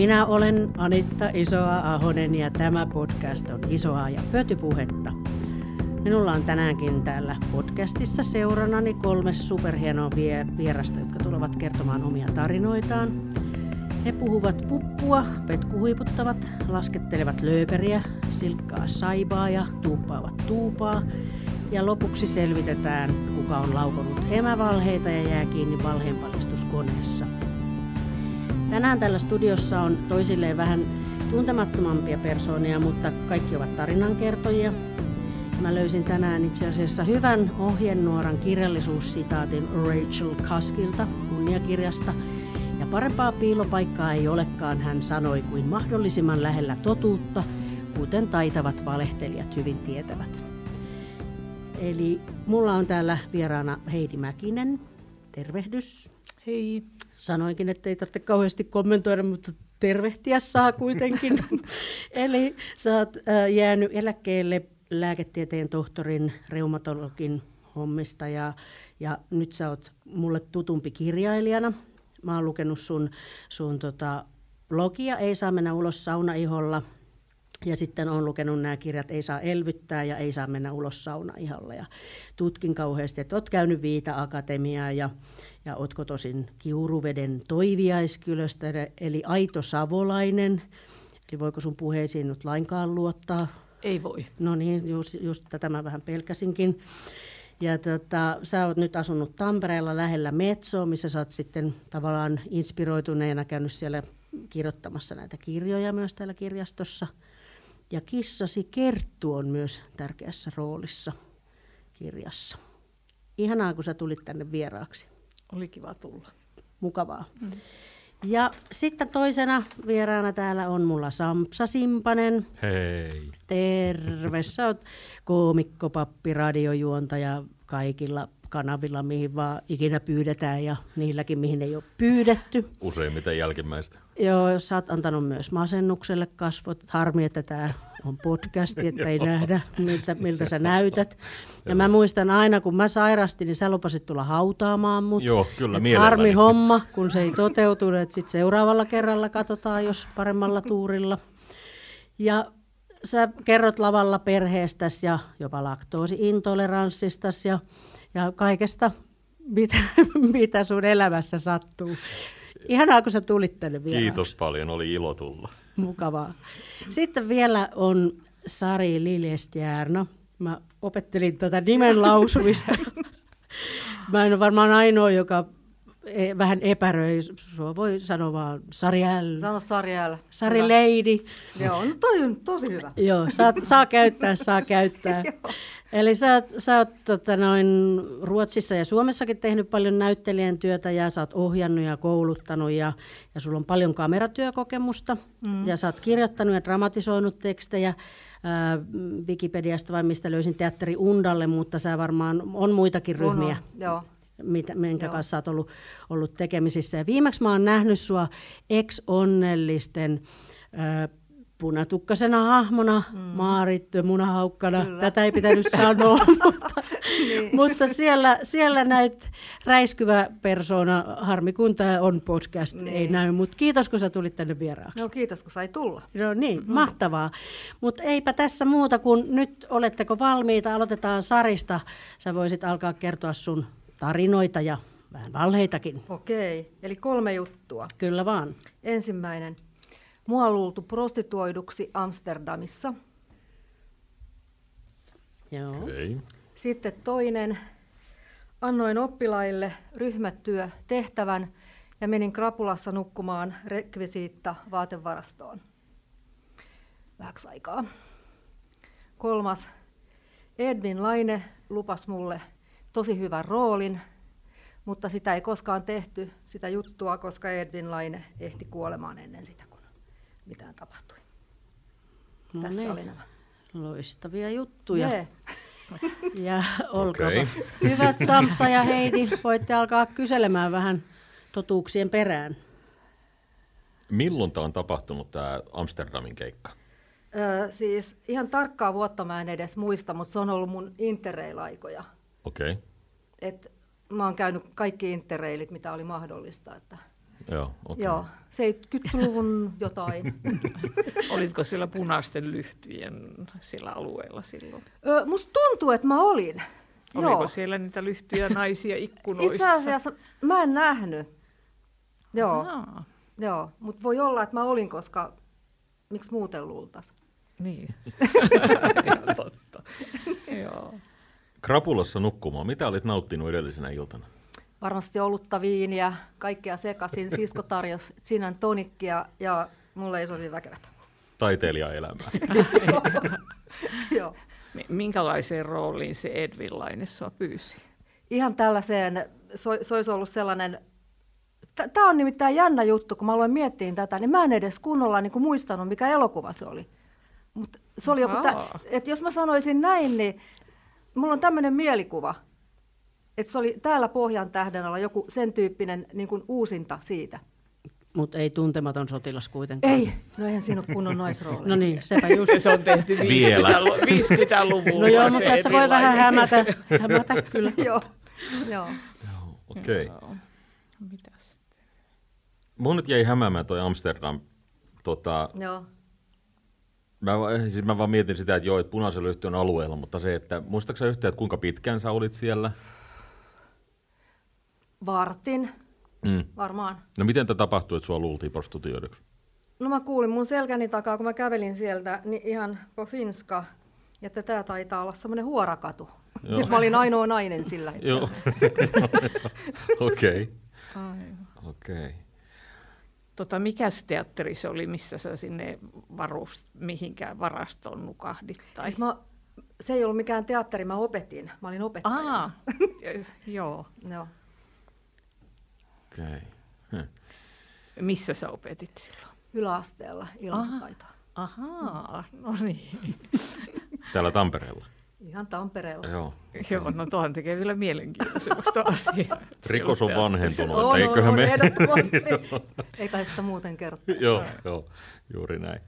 Minä olen Anitta Isoa Ahonen ja tämä podcast on Isoa ja pötypuhetta. Minulla on tänäänkin täällä podcastissa seuranani kolme superhienoa vierasta, jotka tulevat kertomaan omia tarinoitaan. He puhuvat puppua, petkuhuiputtavat, laskettelevat lööperiä, silkkaa saibaa ja tuuppaavat tuupaa. Ja lopuksi selvitetään, kuka on laukonut emävalheita ja jää kiinni valheenpaljastuskoneessa. Tänään tällä studiossa on toisilleen vähän tuntemattomampia persoonia, mutta kaikki ovat tarinankertojia. Mä löysin tänään itse asiassa hyvän ohjenuoran kirjallisuussitaatin Rachel Kaskilta kunniakirjasta. Ja parempaa piilopaikkaa ei olekaan, hän sanoi, kuin mahdollisimman lähellä totuutta, kuten taitavat valehtelijat hyvin tietävät. Eli mulla on täällä vieraana Heidi Mäkinen. Tervehdys. Hei. Sanoinkin, että ei tarvitse kauheasti kommentoida, mutta tervehtiä saa kuitenkin. Eli sä oot jäänyt eläkkeelle lääketieteen tohtorin, reumatologin hommista ja, ja nyt sä oot mulle tutumpi kirjailijana. Mä oon lukenut sun, sun tota, blogia Ei saa mennä ulos saunaiholla. Ja sitten olen lukenut nämä kirjat Ei saa elvyttää ja Ei saa mennä ulos saunaiholla. Ja tutkin kauheasti, että oot käynyt Viita-akatemiaa ja, ja ootko tosin Kiuruveden toiviaiskylöstä, eli aito savolainen. Eli voiko sun puheisiin nyt lainkaan luottaa? Ei voi. No niin, just, just tätä mä vähän pelkäsinkin. Ja tota, sä oot nyt asunut Tampereella lähellä Metsoa, missä sä oot sitten tavallaan inspiroituneena käynyt siellä kirjoittamassa näitä kirjoja myös täällä kirjastossa. Ja kissasi Kerttu on myös tärkeässä roolissa kirjassa. Ihanaa, kun sä tulit tänne vieraaksi. Oli kiva tulla. Mukavaa. Mm. Ja sitten toisena vieraana täällä on mulla Sampsa Simpanen. Hei. Terve. Sä oot koomikko, pappi, radiojuontaja kaikilla kanavilla, mihin vaan ikinä pyydetään ja niilläkin, mihin ei ole pyydetty. Useimmiten jälkimmäistä. Joo, sä oot antanut myös masennukselle kasvot. Harmi, että tämä on podcasti, että ei nähdä, miltä, miltä sä näytät. Ja mä muistan aina, kun mä sairastin, niin sä lupasit tulla hautaamaan mut. Joo, kyllä, Harmi homma, kun se ei toteutunut, että sitten seuraavalla kerralla katsotaan, jos paremmalla tuurilla. Ja sä kerrot lavalla perheestäsi ja jopa laktoosiintoleranssistasi ja, ja kaikesta, mitä, mitä sun elämässä sattuu. Ihanaa, kun sä tulit tänne vielä. Kiitos paljon, oli ilo tulla. Mukavaa. Sitten vielä on Sari Liljestjärno. Mä opettelin tätä nimen lausumista. Mä en ole varmaan ainoa, joka e- vähän epäröi. Sua voi sanoa vaan Sarjäl. Sano Sarjäl. Sari Lady. Joo, no toi on tosi hyvä. Joo, saa, saa käyttää, saa käyttää. Eli sä, oot, sä oot tota, noin Ruotsissa ja Suomessakin tehnyt paljon näyttelijän työtä ja sä oot ohjannut ja kouluttanut ja, ja sulla on paljon kameratyökokemusta mm. ja sä oot kirjoittanut ja dramatisoinut tekstejä. Wikipediasta vai mistä löysin teatteri Undalle, mutta sä varmaan on muitakin ryhmiä. On, joo mitä, minkä Joo. kanssa olet ollut, ollut tekemisissä. Ja viimeksi mä oon nähnyt sua ex-onnellisten punatukkasena hahmona, mm. Maarit munahaukkana. Kyllä. Tätä ei pitänyt sanoa, mutta, niin. mutta siellä, siellä näitä räiskyvä persona, harmi kun tämä on podcast, niin. ei näy. Mutta kiitos, kun sä tulit tänne vieraaksi. No kiitos, kun sai tulla. No niin, mm. mahtavaa. Mutta eipä tässä muuta kuin nyt oletteko valmiita, aloitetaan Sarista. Sä voisit alkaa kertoa sun tarinoita ja vähän valheitakin. Okei, eli kolme juttua. Kyllä vaan. Ensimmäinen. Mua on luultu prostituoiduksi Amsterdamissa. Joo. Okay. Sitten toinen. Annoin oppilaille ryhmätyö tehtävän ja menin krapulassa nukkumaan rekvisiitta vaatevarastoon. Vähäksi aikaa. Kolmas. Edwin Laine lupas mulle tosi hyvän roolin, mutta sitä ei koskaan tehty, sitä juttua, koska Edwin Laine ehti kuolemaan ennen sitä mitään tapahtui. No Tässä niin. oli nämä. Loistavia juttuja. Yeah. Ja olkaa okay. hyvät Samsa ja Heidi, voitte alkaa kyselemään vähän totuuksien perään. Milloin tämä on tapahtunut, tämä Amsterdamin keikka? Öö, siis ihan tarkkaa vuotta mä en edes muista, mutta se on ollut mun interrail-aikoja. Okei. Okay. Et mä oon käynyt kaikki interrailit, mitä oli mahdollista. Että Joo, okei. Joo, 70-luvun jotain. Olitko siellä punaisten lyhtyjen sillä alueella silloin? Ö, musta tuntuu, että mä olin. Oliko Joo. siellä niitä lyhtyjä naisia ikkunoissa? Itse asiassa mä en nähnyt. Joo, Aa, joo. mutta voi olla, että mä olin, koska miksi muuten luultas? niin. Totta. Joo. Krapulassa nukkumaan. Mitä olit nauttinut edellisenä iltana? Varmasti olutta, viiniä, kaikkea sekaisin. Sisko tarjosi gin tonikkia ja mulle ei sovi väkevät. Taiteilijaelämää. joo. Mi- Minkälaiseen rooliin se Edwin Laine sua pyysi? Ihan tällaiseen, se, se olisi ollut sellainen, tämä on nimittäin jännä juttu, kun mä aloin miettiä tätä, niin mä en edes kunnolla niin kuin muistanut, mikä elokuva se oli. Mut se oli joku, tä, että jos mä sanoisin näin, niin mulla on tämmöinen mielikuva, että se oli täällä Pohjan tähden alla joku sen tyyppinen niin kuin uusinta siitä. Mutta ei tuntematon sotilas kuitenkaan. Ei, no eihän siinä ole kunnon naisroolia. No niin, sepä just. Se on tehty Vielä. 50, 50-luvulla. No joo, mutta tässä voi vähän hämätä, hämätä kyllä. joo, joo. Okei. Okay. Joo. Mitäs? Mun nyt jäi hämäämään toi Amsterdam. Tota, joo. mä, va- siis mä vaan mietin sitä, että joo, että punaisen lyhty on alueella, mutta se, että muistaaksä yhtään, että kuinka pitkään sä olit siellä? Vartin, Mm. varmaan. No miten tämä tapahtui, että sua luultiin prostituoiduksi? No mä kuulin mun selkäni takaa, kun mä kävelin sieltä, niin ihan po finska, että tää taitaa olla semmoinen huorakatu. Joo. Nyt mä olin ainoa nainen sillä hetkellä. Joo. Okei. Ai. Okei. Tota, mikäs teatteri se oli, missä sä sinne varust, mihinkään varastoon nukahdit? Tai... Siis mä, se ei ollut mikään teatteri, mä opetin. Mä olin opettaja. Aa, joo. Joo. Okei. Hm. Missä sä opetit silloin? Yläasteella ilmaisutaitoa. Ahaa, no niin. Täällä Tampereella. Ihan Tampereella. Joo. Joo, no tuohan tekee vielä mielenkiintoista asiaa. Rikos on vanhentunut. On, Eiköhän on, me... Eikä sitä muuten kerrottu. joo, joo, juuri näin.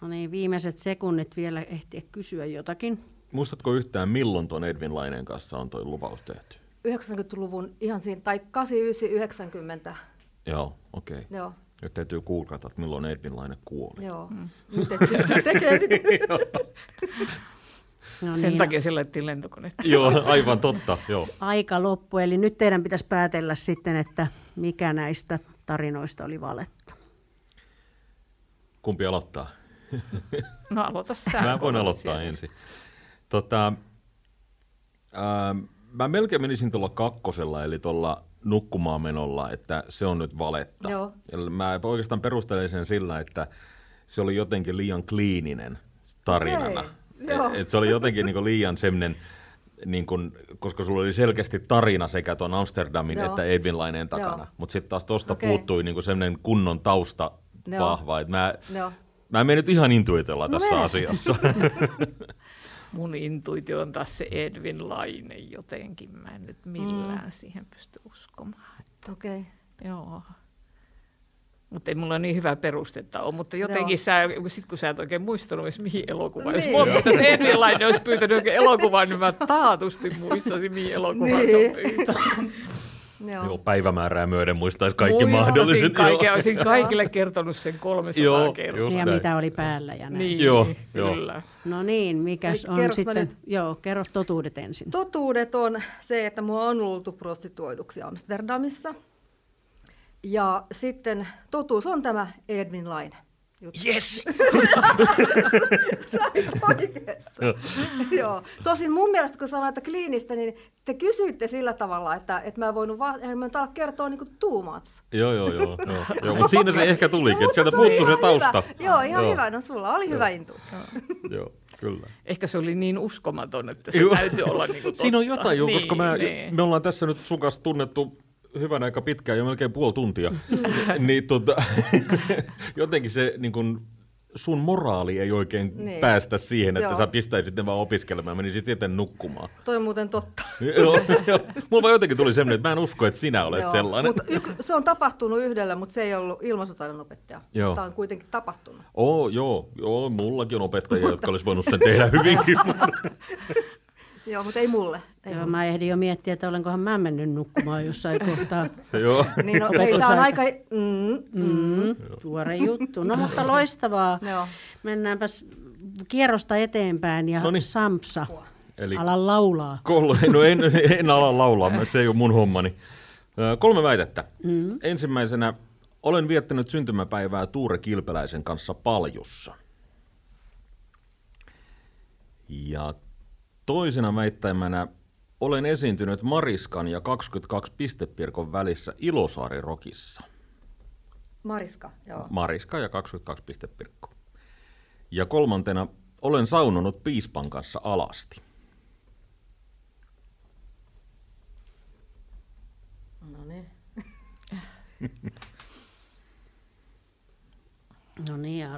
No niin, viimeiset sekunnit vielä ehtiä kysyä jotakin. Muistatko yhtään, milloin tuon Edwin Laineen kanssa on toi lupaus tehty? 90-luvun ihan siinä, tai 89-90. Joo, okei. Okay. Joo, Nyt täytyy kuulkata, että milloin Edwin Laine kuoli. joo. Nyt et pysty tekemään sitä. No Sen niin, takia se laitettiin lentokoneet. Joo, aivan totta, joo. aika loppu, eli nyt teidän pitäisi päätellä sitten, että mikä näistä tarinoista oli valetta. Kumpi aloittaa? No aloita sä. Mä voin aloittaa siellä. ensin. Tota, ää, mä melkein menisin tuolla kakkosella, eli tuolla nukkumaan menolla, että se on nyt valetta. Joo. Eli Mä oikeastaan perustelen sen sillä, että se oli jotenkin liian kliininen tarinana. Joo. Et, et se oli jotenkin niinku liian semmoinen, niin kun, koska sulla oli selkeästi tarina sekä tuon Amsterdamin Joo. että Edwin takana. Mutta sitten taas tuosta Okei. puuttui niinku semmoinen kunnon tausta Joo. vahva. Et mä, Joo. Mä en nyt ihan intuitella No tässä mene. asiassa. Mun intuitio on taas se Edwin Laine jotenkin. Mä en nyt millään mm. siihen pysty uskomaan. Okei. Okay. Joo. Mutta ei mulla niin hyvä perustetta ole, mutta jotenkin sä, sit kun sä et oikein muistanut edes mihin elokuvaan, jos Niin. mua pitäisi Edwin Laine olisi pyytänyt oikein elokuvaan, niin mä taatusti muistaisin mihin elokuvaan se on Niin. pyytänyt. Joo. Joo, päivämäärää myöden muistaisi kaikki Muistasin mahdolliset. kaiken, olisin kaikille kertonut sen 300 Joo, kertaa. ja näin. mitä oli päällä ja näin. Niin, Joo, joo. kyllä. No niin, mikäs Eli on sitten? nyt? Joo, kerro totuudet ensin. Totuudet on se, että mua on luultu prostituoiduksi Amsterdamissa. Ja sitten totuus on tämä Edwin Laine. Juttu. Yes! Sä oikeassa. Joo. Tosin mun mielestä, kun sanoit, että kliinistä, niin te kysyitte sillä tavalla, että, että mä en voinut vaan, en mä ala kertoa niin too much. joo, joo, joo. joo, joo. Mutta siinä se ehkä tulikin, No, että sieltä puuttuu se tausta. Hyvä. Joo, ihan Joo. hyvä. No sulla oli hyvä intu. Joo, kyllä. Ehkä se oli niin uskomaton, että se Joo. täytyy olla niin kuin Siinä on jotain jo, niin, koska mä, niin. me ollaan tässä nyt sun kanssa tunnettu hyvän aika pitkään, jo melkein puoli tuntia. niin tota, jotenkin se niin kun, sun moraali ei oikein Niin. päästä siihen, että Joo. sä pistäisit ne vaan opiskelemaan ja menisit itse nukkumaan. Toi on muuten totta. joo, joo. Mulla vaan jotenkin tuli semmoinen, että mä en usko, että sinä olet Joo, sellainen. Mutta yk, se on tapahtunut yhdellä, mutta se ei ollut ilmaisutaidon opettaja. Joo. Tämä on kuitenkin tapahtunut. Oo, joo, joo, mullakin on opettajia, jotka olisi voinut sen tehdä hyvinkin. Joo, mutta ei mulle. Ei Joo, mulle. mä ehdin jo miettiä, että olenkohan mä mennyt nukkumaan jossain kohtaa. Joo. Niin, no, ei, tää on aika... Mm, Mm, tuore juttu. No mutta loistavaa. Joo. Mennäänpäs kierrosta eteenpäin ja Noniin. Sampsa, Eli ala laulaa. Kol- no en, en ala laulaa, se ei ole mun hommani. Ö, Kolme väitettä. Mm. Ensimmäisenä, olen viettänyt syntymäpäivää Tuure Kilpeläisen kanssa Paljussa. Ja toisena väittämänä, olen esiintynyt Mariskan ja 22 pistepirkon välissä Ilosaari-rokissa. Mariska, joo. Mariska ja 22 pistepirkko. Ja kolmantena, olen saunonut piispan kanssa alasti. No niin.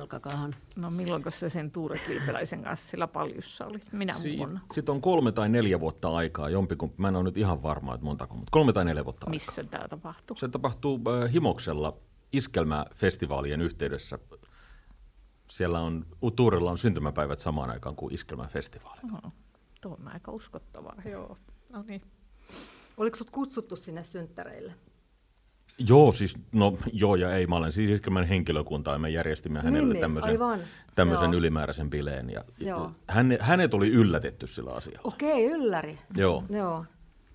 Alkakaahan. No milloin se sen Tuure Kilpeläisen kanssa sillä paljussa oli? Minä vuonna. Sitten on kolme tai neljä vuotta aikaa, jompikumpi. Mä en ole nyt ihan varma, että montako, mutta kolme tai neljä vuotta aikaa. Missä tämä tapahtui? Se tapahtuu äh, Himoksella iskelmäfestivaalien yhteydessä. Siellä on, Tuurella on syntymäpäivät samaan aikaan kuin iskelmäfestivaali. No, tuo on aika uskottavaa, joo. No niin. Oliko sut kutsuttu sinne synttäreille? Joo, siis, no joo ja ei. Mä olen siis iskelmän henkilökunta ja me järjestimme hänelle Niin, niin, tämmöisen, aivan. tämmöisen Joo. ylimääräisen bileen. Ja, Joo. häne, hänet oli yllätetty sillä asialla. Okei, ylläri. Joo. Joo.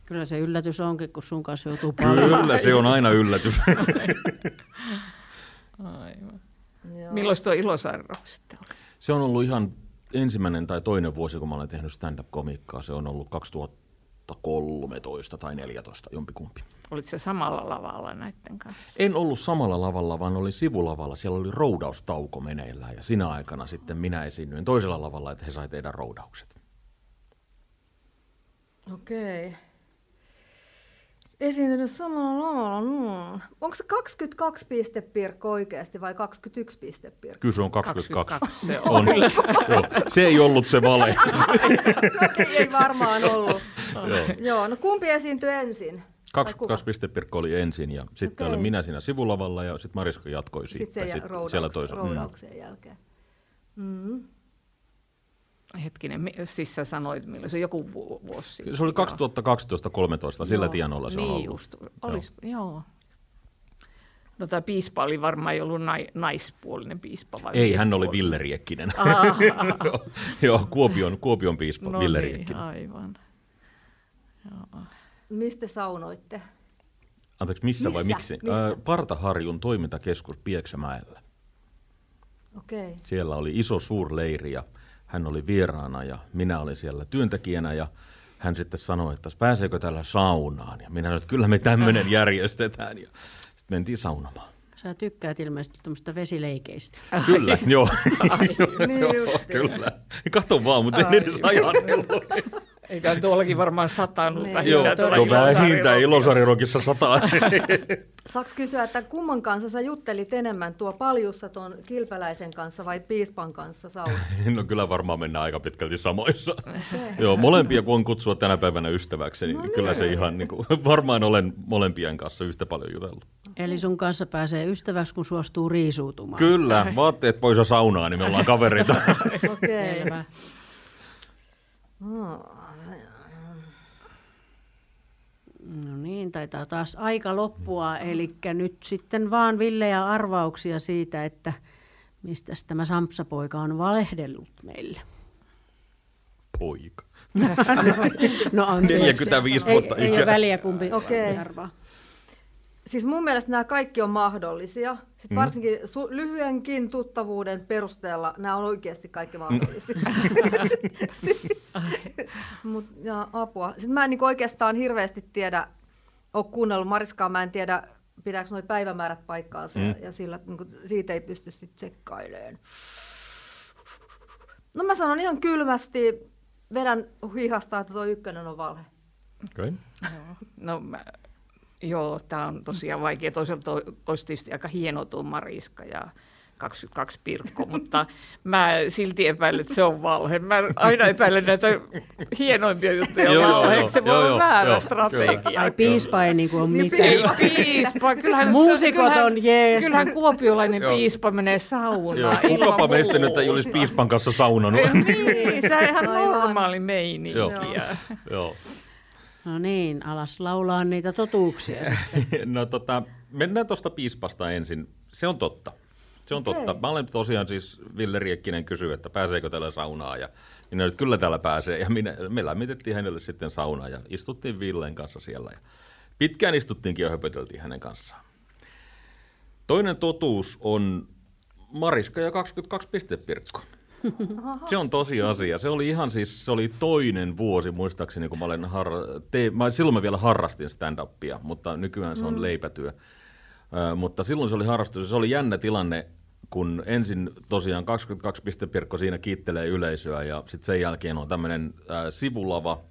Kyllä se yllätys onkin, kun sun kanssa joutuu paljon. Kyllä, se on aina yllätys. Aivan. Joo. Milloin tuo Ilosaari Rock sitten oli? Se on ollut ihan ensimmäinen tai toinen vuosi, kun mä olen tehnyt stand-up-komiikkaa. Se on ollut 2013 tai 14, jompikumpi. Olit se samalla lavalla näiden kanssa? En ollut samalla lavalla, vaan olin sivulavalla. Siellä oli roudaustauko meneillään ja sinä aikana sitten minä esiinnyin toisella lavalla, että he sai tehdä roudaukset. Okei. Esiintynyt samalla lavalla. Mm. Onko se 22 pistepirkko oikeasti vai 21 pistepirkko? Kyllä se on 22. 22 se on. Joo, se ei ollut se vale. No ei, ei varmaan ollut. Joo. Joo, no kumpi esiintyi ensin? Tai kuka? 22 pistepirkko oli ensin ja sitten Okei. olin minä siinä sivulavalla ja sitten Mariska jatkoi siitä. Sitten se jä, sit roudauks, siellä toisella. Mm. jälkeen. Mm. Hetkinen, siis sä sanoit, milloin se joku vu- vuosi sitten. Se oli joo. 2012-13, sillä Joo, tienoilla se on niin ollut. Just, olis, joo. joo. No tämä piispa oli varmaan ei ollut nai, naispuolinen piispa. Vai Ei, hän oli? Ville Riekkinen. Aha, Joo, Joo, Kuopion, Kuopion piispa no Ville niin, Riekkinen. aivan. Joo. Mistä saunoitte? Anteeksi, missä, vai Missä? miksi? Missä? Ää, Partaharjun toimintakeskus Pieksämäellä. Okei. Siellä oli iso suurleiri ja hän oli vieraana ja minä olin siellä työntekijänä ja hän sitten sanoi, että pääseekö tällä saunaan. Ja minä sanoin, että kyllä me tämmöinen järjestetään. Ja sitten mentiin saunomaan. Sä tykkäät ilmeisesti tuommoista vesileikeistä. Kyllä, joo. Niin joo kyllä. Kato vaan, mutta en edes ajatellut. Eikä tuollakin varmaan satanut Niin. vähintään Joo, no Ilosaari vähintään Rockissa. Ilosarirokissa sataa. Saaks kysyä, että kumman kanssa sä juttelit enemmän, tuo paljussa tuon kilpäläisen kanssa vai piispan kanssa saunassa? No kyllä varmaan mennään aika pitkälti samoissa. Joo, molempia kun on kutsua tänä päivänä ystäväksi, niin, No kyllä se niin. ihan niin kuin, varmaan olen molempien kanssa yhtä paljon jutellut. Eli sun kanssa pääsee ystäväksi, kun suostuu riisuutumaan. Kyllä, vaatteet pois ja saunaa, niin me ollaan kavereita. Okei. Selvä. No, No niin, taitaa taas aika loppua. Eli nyt sitten vaan villejä arvauksia siitä, että mistä tämä Sampsa-poika on valehdellut meille. Poika. No anteeksi. 45 ei, vuotta ei ole ikä. väliä kumpi Okei. arvaa. Siis mun mielestä nämä kaikki on mahdollisia. Sitten varsinkin su- lyhyenkin tuttavuuden perusteella nämä on oikeasti kaikki mahdollisia. siis, mut, ja apua. Sitten mä en niin oikeastaan hirveästi tiedä, ole kuunnellut Mariskaa, mä en tiedä, pitääkö nuo päivämäärät paikkaansa mm. ja sillä, niin kuin, siitä ei pysty sitten tsekkailemaan. No mä sanon ihan kylmästi, vedän hihasta, että tuo ykkönen on valhe. Okay. No, mä, joo, tämä on tosiaan vaikea. Toisaalta to- olisi tietysti aika hieno tuo Mariska ja 22 Pirkko, mutta mä silti epäilen, että se on valhe. Mä aina epäilen näitä hienoimpia juttuja Joo, joo, valheeksi. Se voi olla väärä strategia. Ai piispa ei niinku ole Niin, mitään. Ei piispa. Kyllähän, Muusikot kyllähän, on jees. Kyllähän kuopiolainen piispa menee saunaan kukapa meistä nyt ei olisi piispan kanssa saunannut. Niin, se on ihan normaali meininki. Joo. Joo. No niin, alas laulaa niitä totuuksia. No tota, mennään tuosta piispasta ensin. Se on totta. Se on Okei. totta. Mä olen tosiaan siis, Ville Riekkinen kysyä, että pääseekö täällä saunaan ja minä nyt kyllä täällä pääsee. Ja minä, me lämmitettiin hänelle sitten saunaa ja istuttiin Villen kanssa siellä. Ja pitkään istuttiinkin ja höpöteltiin hänen kanssaan. Toinen totuus on Mariska ja 22 pistepirkko. Se on tosi asia. Se oli ihan siis, se oli toinen vuosi muistaakseni, kun mä olen harra- te- mä, silloin mä vielä harrastin stand-upia, mutta nykyään se on mm. leipätyö. Ö, mutta silloin se oli harrastus, se oli jännä tilanne, kun ensin tosiaan 22 pistepirkko siinä kiittelee yleisöä ja sitten sen jälkeen on tämmöinen sivulava,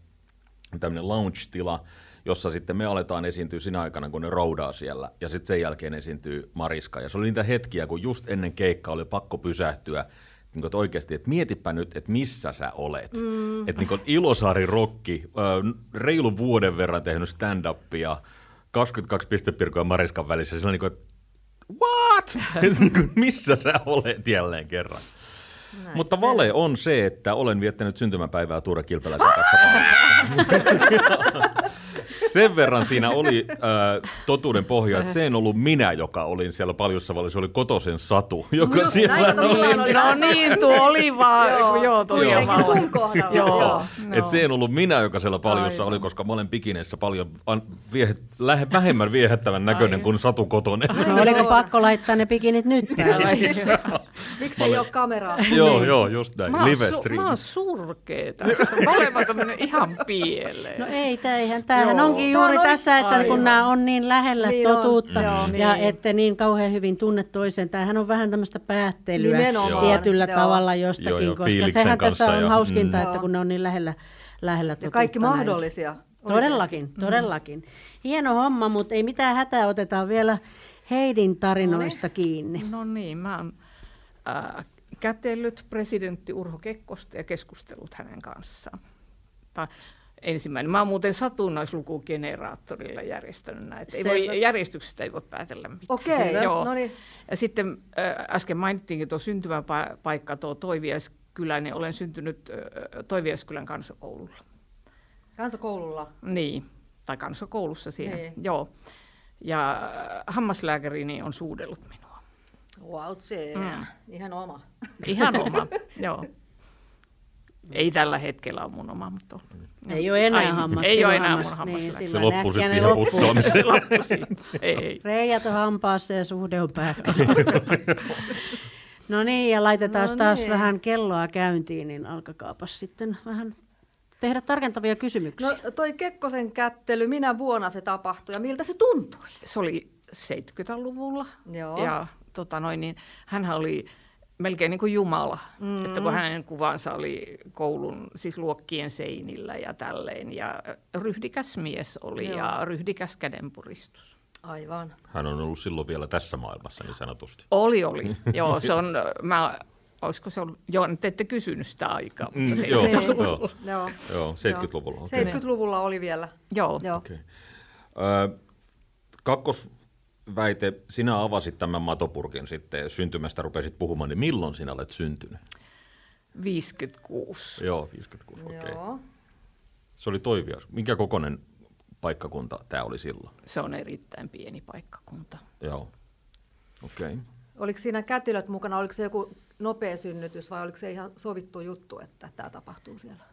tämmöinen lounge-tila, jossa sitten me aletaan esiintyä sinä aikana, kun ne roudaa siellä, ja sitten sen jälkeen esiintyy Mariska. Ja se oli niitä hetkiä, kun just ennen keikkaa oli pakko pysähtyä, niin että oikeasti, että mietipä nyt, että missä sä olet. Mm. Että niin Ilosaari Rokki, reilu vuoden verran tehnyt stand-upia, 22 pistepirkoa Mariskan välissä, sillä niin kuin, että what? Et niin kuin, missä sä olet jälleen kerran? Näin Mutta vale on se, että olen viettänyt syntymäpäivää Tuure Kilpeläisen kanssa. Sen verran siinä oli äh, totuuden pohja, että se en ollut minä, joka olin siellä paljossa, vaan se oli Kotosen Satu, joka Joo, siellä mulla oli No niin, tuo oli vaan, joo, joo tosiaan sun kohdalla. Joo. joo. Et se en ollut minä, joka siellä paljossa Aivan. oli, koska mä olen pikineissä paljon an, viehe, lähe, vähemmän viehättävän näköinen Aivan. kuin Satu Kotonen. No oliko pakko laittaa ne pikinit nyt päälle? Miksi ei ole kameraa? joo, joo, just näin. Mä oon, Live su- stream. mä oon surkea tässä. Mä olen vaan tämmönen ihan pieleen. No ei, tämähän, tämähän onkin Tää juuri on tässä, että aivan. kun nämä on niin lähellä Niin on, totuutta joo. ja Niin. ette niin kauhean hyvin tunne toisen. Tämähän on vähän tämmöistä päättelyä Nimenomaan. tietyllä Joo. tavalla Joo, jostakin, joo, koska fiiliksen sehän tässä on ja- hauskinta, mm. että kun ne on niin lähellä, lähellä Ja totuutta. kaikki näin. mahdollisia. Todellakin, todellakin. Hieno homma, mutta ei mitään hätää, otetaan vielä Heidin tarinoista kiinni. No niin, mä oon äh, kätellyt presidentti Urho Kekkosta ja keskustellut hänen kanssaan. Tää ensimmäinen. Mä oon muuten satunnaislukugeneraattorilla järjestänyt näitä. Ei voi, järjestyksestä ei voi päätellä mitään. Okei, Joo. no niin. Ja sitten äsken mainittiinkin tuo syntymäpaikka, tuo Toiviaiskylä, niin olen syntynyt Toiviaiskylän kansakoululla. Kansakoululla. Niin, tai kansakoulussa siinä, Niin. joo. Ja hammaslääkärini on suudellut minua. Wow, se Mm. ihan oma. Ihan oma, joo. Ei tällä hetkellä ole mun oma, mutta on. Ei ole enää hammas. Ei ole enää hammas- mun hammaslääkäri. Niin, Se äkkiä sitten siihen loppuu. pussaamiseen. Se siihen. Ei. Reijät on hampaassa ja suhde on päättynyt. no niin, ja laitetaan No taas niin. vähän kelloa käyntiin, niin alkakaapas sitten vähän tehdä tarkentavia kysymyksiä. No toi Kekkosen kättely, minä vuonna se tapahtui ja miltä se tuntui? Se oli 70-luvulla. Joo. Ja tota noin, niin, hänhän oli melkein niin kuin Jumala, mm. että kun hänen kuvansa oli koulun, siis luokkien seinillä ja tälleen. Ja ryhdikäs mies oli Joo. ja ryhdikäs kädenpuristus. Aivan. Hän on ollut silloin vielä tässä maailmassa, niin sanotusti. Oli, oli. Joo, se on, mä, olisiko se ollut, joo, te ette kysynyt sitä aikaa, mutta Mm, se joo. Joo. Joo. Joo, 70-luvulla. okei. 70-luvulla oli vielä. Joo. Joo. Okei. Ö, kakkosväite, sinä avasit tämän matopurkin sitten syntymästä, rupesit puhumaan, niin milloin sinä olet syntynyt? 56. Joo, 56, okei. Joo. Se oli Toivias. Minkä kokoinen paikkakunta tämä oli silloin? Se on erittäin pieni paikkakunta. Joo, okei. Oliko siinä kätilöt mukana, oliko se joku nopea synnytys vai oliko se ihan sovittu juttu, että tämä tapahtuu siellä?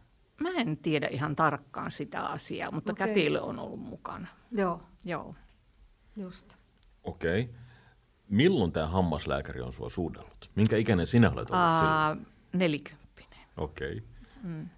Mä en tiedä ihan tarkkaan sitä asiaa, mutta okay. kätilö on ollut mukana. Joo, Joo. just. Okei. Milloin tämä hammaslääkäri on sua suudellut? Minkä ikäinen sinä olet ollut silloin? Aa, nelikymppinen. Okei. Mm.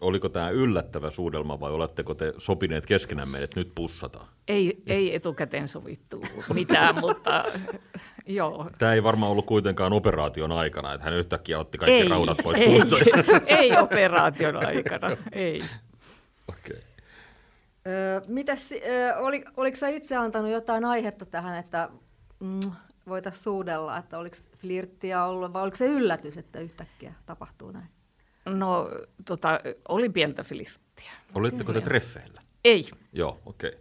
Oliko tämä yllättävä suudelma vai oletteko te sopineet keskenämme, että nyt pussataan? Ei, ei etukäteen sovittu mitään, mutta joo. Tämä ei varmaan ollut kuitenkaan operaation aikana, että hän yhtäkkiä otti kaikki ei, raudat pois ei, suusta. ei operaation aikana, ei. Okei. Öö, mitäs, öö, oli, oliko sä itse antanut jotain aihetta tähän, että mm, voitaisiin suudella, että oliko flirttiä ollut vai oliko se yllätys, että yhtäkkiä tapahtuu näin? No, tota, oli pientä flirttiä. Olitteko te treffeillä? Ei, Joo, okei. Okay.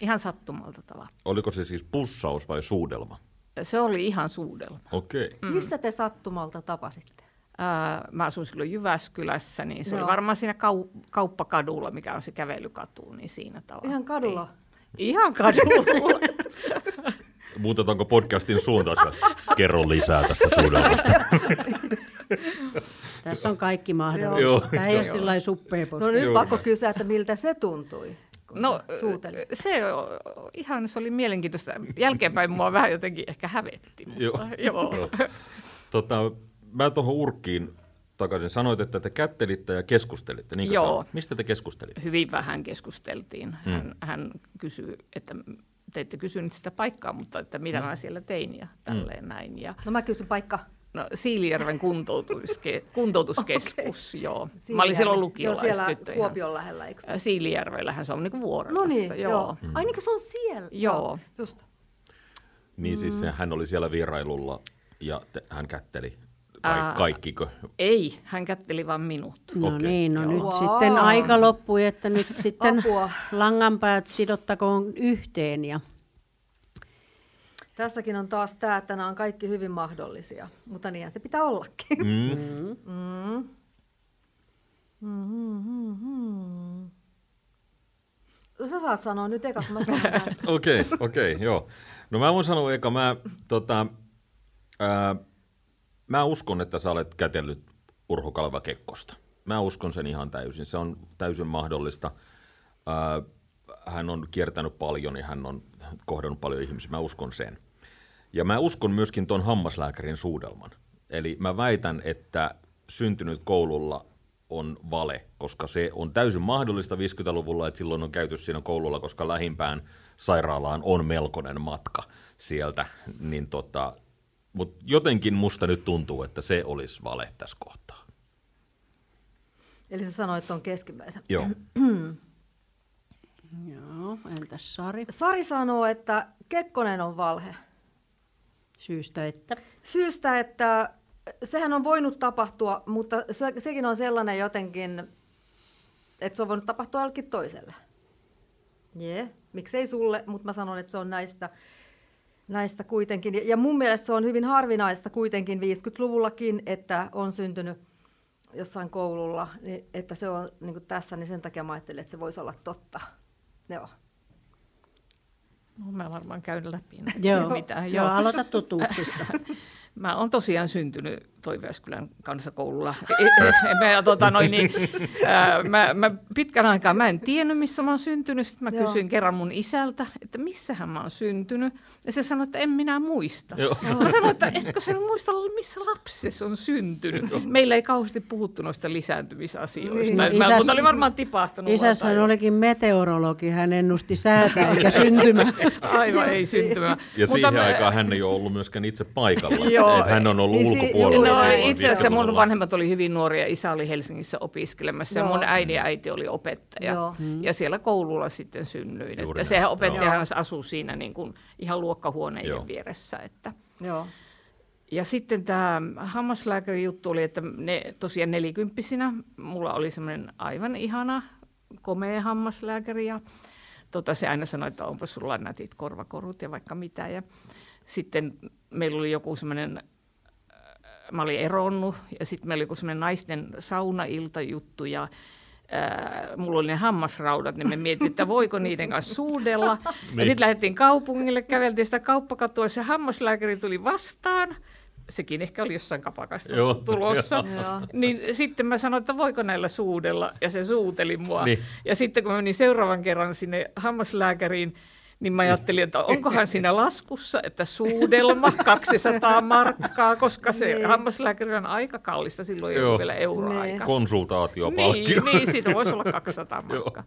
ihan sattumalta tavalla. Oliko se siis pussaus vai suudelma? Se oli ihan suudelma. Okei. Okay. Mm. Missä te sattumalta tapasitte? Mä asuin silloin Jyväskylässä, niin se Joo. oli varmaan siinä kau- kauppakadulla, mikä on se kävelykatu, niin siinä tavalla. Ihan kadulla? Ihan kadulla. Muutetaanko podcastin suuntaan? Kerro lisää tästä suudelmasta. Tässä on kaikki mahdollista. Joo. Tämä ei ole Joo. sillä suppea No nyt Joo. pakko kysyä, että miltä se tuntui, No sä suutelit? se ihan se oli mielenkiintoista. Jälkeenpäin mua vähän jotenkin ehkä hävetti, mutta Joo. joo. Joo. tota, mä tuohon urkkiin takaisin. Sanoit, että te kättelitte ja keskustelitte. Niinkö Joo. sanoit? Mistä te keskustelitte? Hyvin vähän keskusteltiin. Mm. Hän, hän kysyi, että te ette kysynyt sitä paikkaa, mutta että mitä mä siellä tein ja tälleen näin. Ja, No mä kysyn paikka. no, Siilijärven kuntoutuske, kuntoutuskeskus, okay. joo. Mä olin Siilijärven. silloin Joo, lukiolaistyttö. siellä Kuopion lähellä, eikö? Ä, Siilijärvellähän se on niin kuin No niin, joo. joo. Mm. Ai niin kuin se on siellä? Joo. Just. Niin Mm. siis se, hän oli siellä vierailulla ja te, hän kätteli. Vai Ää, kaikkiko? Ei, hän kätteli vain minut. No Okei. niin, no Joo. nyt Wow. sitten aika loppui, että nyt sitten Apua. langanpäät sidottakoon yhteen. Ja Tässäkin on taas tämä, että nämä on kaikki hyvin mahdollisia, mutta niinhän se pitää ollakin. Mm. Mm. Mm-hmm. Sä saat sanoa nyt eka, kun mä sanon taas. Okei, okay, okei, okay, joo. No mä voin sanoa eka, mä, tota, ää, mä uskon, että sä olet kätellyt Urho Kalva Kekkosta. Mä uskon sen ihan täysin. Se on täysin mahdollista. Ää, hän on kiertänyt paljon ja hän on kohdannut paljon ihmisiä. Mä uskon sen. Ja mä uskon myöskin ton hammaslääkärin suudelman. Eli mä väitän, että syntynyt koululla on vale, koska se on täysin mahdollista 50-luvulla, että silloin on käyty siinä koululla, koska lähimpään sairaalaan on melkoinen matka sieltä. Niin tota, Mutta jotenkin musta nyt tuntuu, että se olisi vale tässä kohtaa. Eli sä sanoit tuon keskimmäisen. Joo. joo, entäs Sari? Sari sanoo, että Kekkonen on valhe. Syystä, että Syystä, että sehän on voinut tapahtua, mutta se, sekin on sellainen jotenkin, että se on voinut tapahtua jollekin toiselle. Jee, miksei sulle, mutta mä sanon, että se on näistä, näistä kuitenkin. Ja- Ja mun mielestä se on hyvin harvinaista kuitenkin 50-luvullakin, että on syntynyt jossain koululla, niin että se on niin kuin tässä, niin sen takia mä ajattelin, että se voisi olla totta. Joo. No, mä varmaan käyn läpi. Joo, Mitä, joo, aloita totuuksista. Mä oon tosiaan syntynyt Toiveaskylän kansakoululla. Mä, tota, noin, niin, ää, mä, mä, pitkän aikaa mä en tiennyt, missä mä oon syntynyt. Sitten mä Joo. kysyin kerran mun isältä, että missähän mä oon syntynyt. Ja se sanoi, että en minä muista. Joo. Mä sanoin, että etkö sä muista, missä lapsesi on syntynyt. Meillä ei kauheasti puhuttu noista lisääntymisasioista. Niin. Mä, Isäs- mutta oli varmaan tipahtanut. Isäs vaan hän tai- olikin meteorologi, hän ennusti säätä eikä syntymää. Aivan, ei syntymä. Ja siihen mä- aikaan hän ei ole ollut myöskään itse paikalla. Joo. Et hän on ollut Niin ulkopuolella. joo, No itse asiassa mun 50-luvulla. vanhemmat oli hyvin nuoria, isä oli Helsingissä opiskelemassa ja Joo. mun äiti ja äiti oli opettaja. Joo. Ja siellä koululla sitten synnyin. Juuri Että sehän joo. opettajahan asui siinä niin kuin ihan luokkahuoneiden Joo. vieressä. Että. Joo. Ja sitten tämä hammaslääkärin juttu oli, että ne tosiaan nelikymppisinä, mulla oli semmoinen aivan ihana, komea hammaslääkäri ja tota, se aina sanoi, että onpa sulla nätit korvakorut ja vaikka mitä. Ja sitten meillä oli joku semmoinen, mä olin eronnut ja sitten meillä oli joku semmoinen naisten saunailtajuttu ja Ää, mulla oli ne hammasraudat, niin me mietittiin, että voiko niiden kanssa suudella. Ja Niin. sitten lähdettiin kaupungille, käveltiin sitä kauppakatua, ja se hammaslääkäri tuli vastaan. Sekin ehkä oli jossain kapakasta Joo, tulossa. joo. Niin sitten mä sanoin, että voiko näillä suudella, ja se suuteli mua. Niin. Ja sitten kun mä menin seuraavan kerran sinne hammaslääkäriin, niin mä ajattelin, että onkohan siinä laskussa, että suudelma 200 markkaa, koska se Niin. hammaslääkäri on aika kallista, silloin ei Joo. ollut vielä euroaika. Konsultaatiopalkkio. Niin, niin, siitä voisi olla 200 markkaa.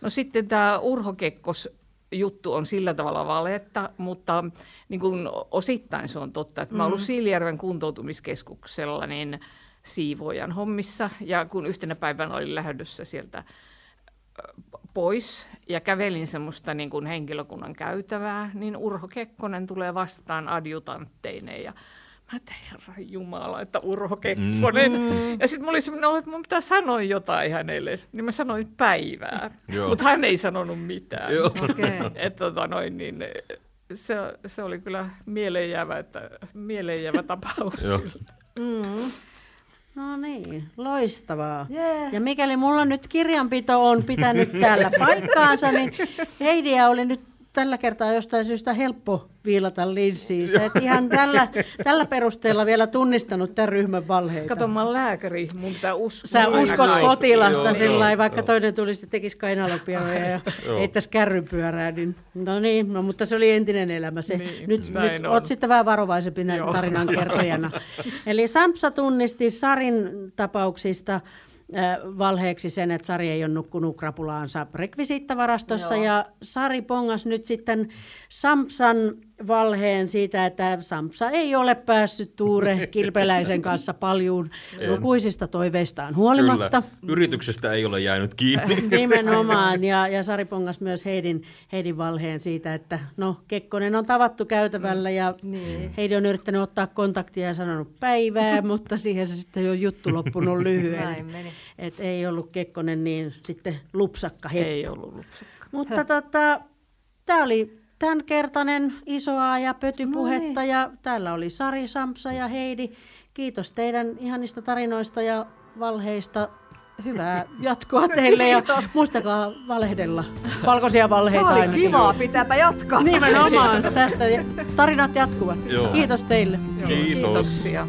No sitten tämä Urho Kekkos juttu on sillä tavalla valetta, mutta niin kuin osittain se on totta. Että mä oon ollut Siilijärven kuntoutumiskeskuksella niin siivoojan hommissa ja kun yhtenä päivänä olin lähdössä sieltä pois ja kävelin semmoista niin kuin henkilökunnan käytävää, niin Urho Kekkonen tulee vastaan adjutantteineen ja Mä että herra Jumala, että Urho Kekkonen. Mm. Ja sitten mulla oli semmoinen olo, että mun pitää sanoa jotain hänelle. Niin mä sanoin päivää, mutta hän ei sanonut mitään. Okay. että tota noin, niin se, se oli kyllä mieleenjäävä, että, mieleenjäävä tapaus. Mm. No niin, loistavaa. Yeah. Ja mikäli mulla nyt kirjanpito on pitänyt täällä paikkaansa, niin Heidiä oli nyt tällä kertaa jostain syystä helppo viilata linssiin. Sä et ihan tällä, tällä perusteella vielä tunnistanut tämän ryhmän valheita. Kato, mä lääkäri, mun pitää uskoa. Sä uskot kaikkeen. potilasta Joo, sillä joo, vaikka joo. toinen tulisi ja tekisi kainalopioja ja heittäisi kärrypyörää. Niin, no niin, no, mutta se oli entinen elämä. Se. Niin, nyt näin nyt on. oot sitten vähän varovaisempi näin tarinan kertojana. Eli Sampsa tunnisti Sarin tapauksista valheeksi sen, että Sari ei ole nukkunut krapulaansa rekvisiittavarastossa Joo. ja Sari pongas nyt sitten Sampsan valheen siitä, että Sampsa ei ole päässyt Tuure Kilpeläisen kanssa paljon En. lukuisista toiveistaan huolimatta. Kyllä, yrityksestä ei ole jäänyt kiinni. Nimenomaan, ja, ja Sari pongas myös Heidin, Heidin valheen siitä, että no Kekkonen on tavattu käytävällä ja Niin. Heidi on yrittänyt ottaa kontaktia ja sanonut päivää, mutta siihen se sitten on juttu loppunut lyhyen. Näin meni. Et ei ollut Kekkonen niin sitten lupsakka hetki. Ei ollut lupsakka. Mutta tota, tämä oli tämänkertainen isoa ja pötypuhetta No niin. ja täällä oli Sari, Sampsa ja Heidi. Kiitos teidän ihanista tarinoista ja valheista. Hyvää jatkoa teille ja muistakaa valehdella. Valkoisia valheita Tämä oli ainakin. kivaa, pitääpä jatkaa. Nimenomaan tästä ja tarinat jatkuvat. Joo. Kiitos teille. Joo, Kiitos. Kiitoksia.